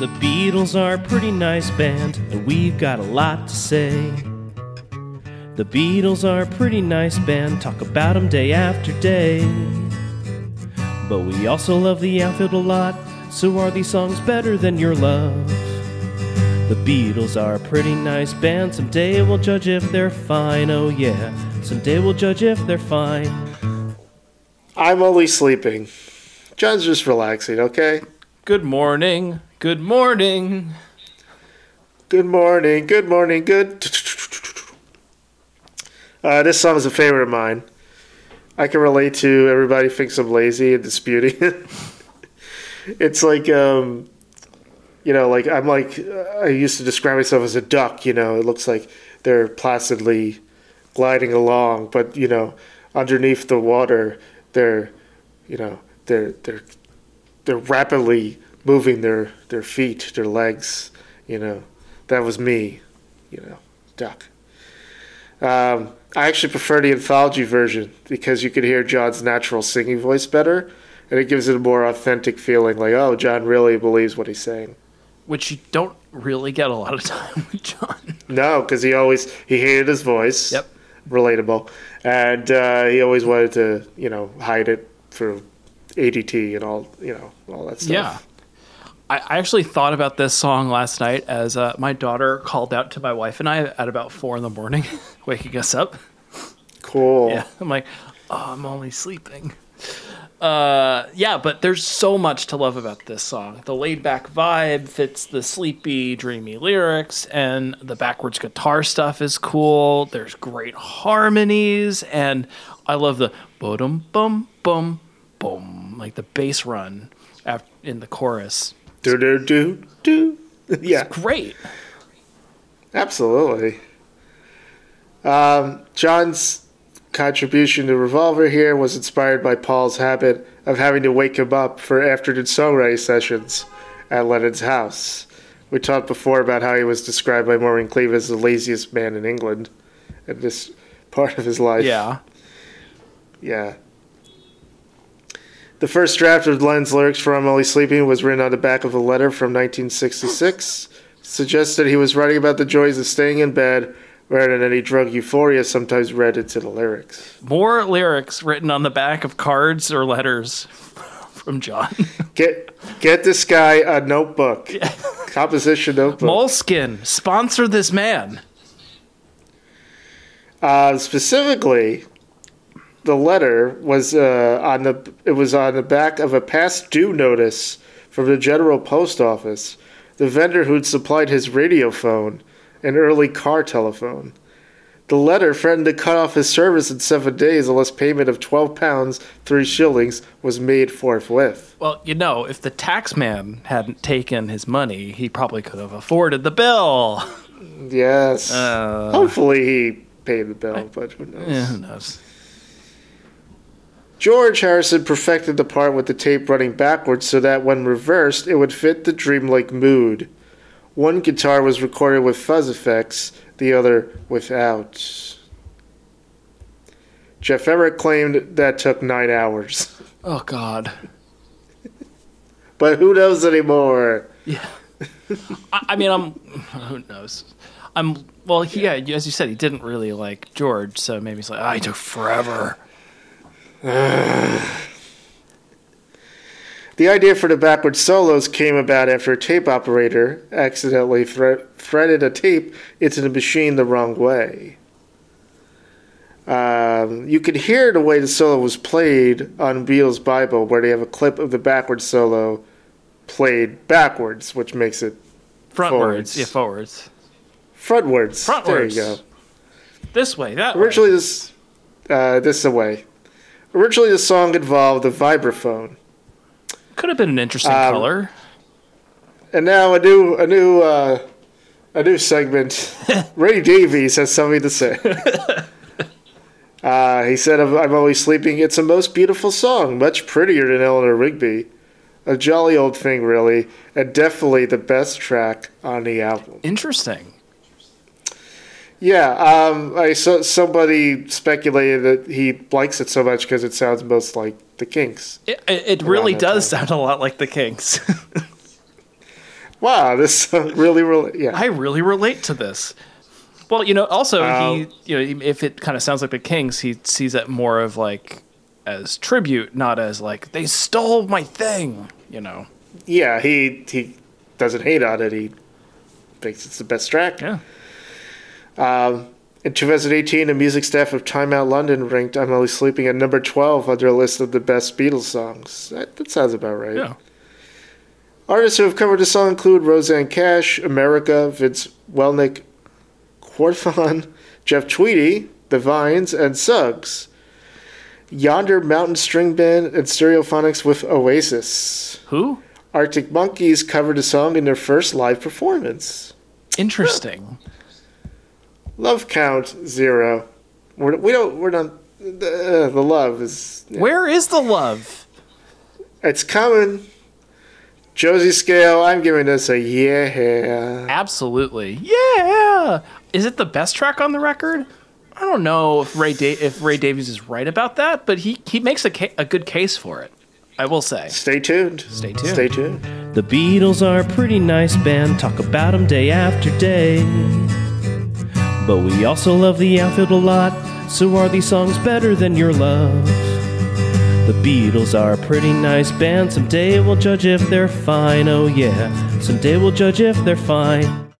The Beatles are a pretty nice band, and we've got a lot to say. The Beatles are a pretty nice band, talk about 'em day after day. But we also love the outfield a lot, so are these songs better than your love? The Beatles are a pretty nice band, someday we'll judge if they're fine, oh yeah. Someday we'll judge if they're fine. I'm only sleeping. John's just relaxing, okay? Good morning, good morning. Good morning, good morning, good. Uh, this song is a favorite of mine. I can relate to everybody thinks I'm lazy and disputing it. it's like, um, you know, like I'm like, I used to describe myself as a duck, you know, it looks like they're placidly gliding along, but, you know, underneath the water, they're, you know, they're, they're, they're rapidly moving their, their feet, their legs, you know. That was me, you know, duck. Um, I actually prefer the anthology version because you can hear John's natural singing voice better, and it gives it a more authentic feeling. Like, oh, John really believes what he's saying. Which you don't really get a lot of time with John. No, because he always he hated his voice. Yep. Relatable, and uh, he always wanted to, you know, hide it for ADT and all, you know, all that stuff. Yeah. I I actually thought about this song last night as uh, my daughter called out to my wife and I at about four in the morning, waking us up. Cool. Yeah, I'm like, oh, I'm only sleeping. Uh, yeah, but there's so much to love about this song. The laid back vibe fits the sleepy, dreamy lyrics, and the backwards guitar stuff is cool. There's great harmonies, and I love the bum bum bum bum, like the bass run in the chorus. Do do do do. Yeah. Great. Absolutely. Um, John's contribution to Revolver here was inspired by Paul's habit of having to wake him up for afternoon songwriting sessions at Lennon's house. We talked before about how he was described by Maureen Cleave as the laziest man in England at this part of his life. Yeah. Yeah. The first draft of Lennon's lyrics for I'm Only Sleeping was written on the back of a letter from 1966. Suggested he was writing about the joys of staying in bed rather than any drug euphoria sometimes read into the lyrics. More lyrics written on the back of cards or letters from John. Get get this guy a notebook. Composition notebook. Moleskine, sponsor this man. Uh, specifically, the letter was uh, on the it was on the back of a past due notice from the General Post Office. The vendor who'd supplied his radio phone, an early car telephone. The letter threatened to cut off his service in seven days unless payment of twelve pounds three shillings was made forthwith. Well, you know, if the tax man hadn't taken his money, he probably could have afforded the bill. Yes. Uh, Hopefully he paid the bill, but who knows? Yeah, who knows? George Harrison perfected the part with the tape running backwards so that when reversed, it would fit the dreamlike mood. One guitar was recorded with fuzz effects, the other without. Geoff Emerick claimed that took nine hours. Oh God. But who knows anymore? Yeah. I, I mean, I'm. Who knows? I'm. Well, he, yeah. As you said, he didn't really like George, so maybe he's like, "Ah, he took forever." The idea for the backward solos came about after a tape operator accidentally thre- threaded a tape into the machine the wrong way. Um, you could hear the way the solo was played on Beatles Bible, where they have a clip of the backward solo played backwards, which makes it Frontwards, Forwards. yeah, forwards. frontwards. Frontwards. There you go. This way, that way. Originally, this uh, this away. Originally, the song involved a vibraphone. Could have been an interesting Um, color. And now a new a new uh, a new segment. Ray Davies has something to say. uh, he said, "I'm I'm always sleeping. It's a most beautiful song, much prettier than Eleanor Rigby. A jolly old thing, really, and definitely the best track on the album." Interesting. Yeah, um, I saw somebody speculated that he likes it so much because it sounds most like the Kinks. It, it, really does time. sound a lot like the Kinks. wow, this song really, really, yeah. I really relate to this. Well, you know, also Um, he, you know, if it kind of sounds like the Kinks, he sees it more of like as tribute, not as like they stole my thing. You know. yeah, he he doesn't hate on it. He thinks it's the best track. Yeah. Um, in 2018, the music staff of Time Out London ranked I'm Only Sleeping at number 12 on their list of the best Beatles songs. That, that sounds about right. Yeah. Artists who have covered the song include Rosanne Cash, America, Vince Welnick, Quorthon, Jeff Tweedy, The Vines, and Suggs. Yonder Mountain String Band and Stereophonics with Oasis. Who? Arctic Monkeys covered the song in their first live performance. Interesting. Love count zero. We're, we don't. We're not. The, uh, the love is. Where is the love? It's coming. Josie scale. I'm giving this a yeah. Absolutely. Yeah. Is it the best track on the record? I don't know if Ray da- if Ray Davies is right about that, but he he makes a ca- a good case for it. I will say. Stay tuned. Stay tuned. Stay tuned. The Beatles are a pretty nice band, talk about them day after day. But we also love the outfield a lot, so are these songs better than your love? The Beatles are a pretty nice band, someday we'll judge if they're fine, oh yeah, someday we'll judge if they're fine.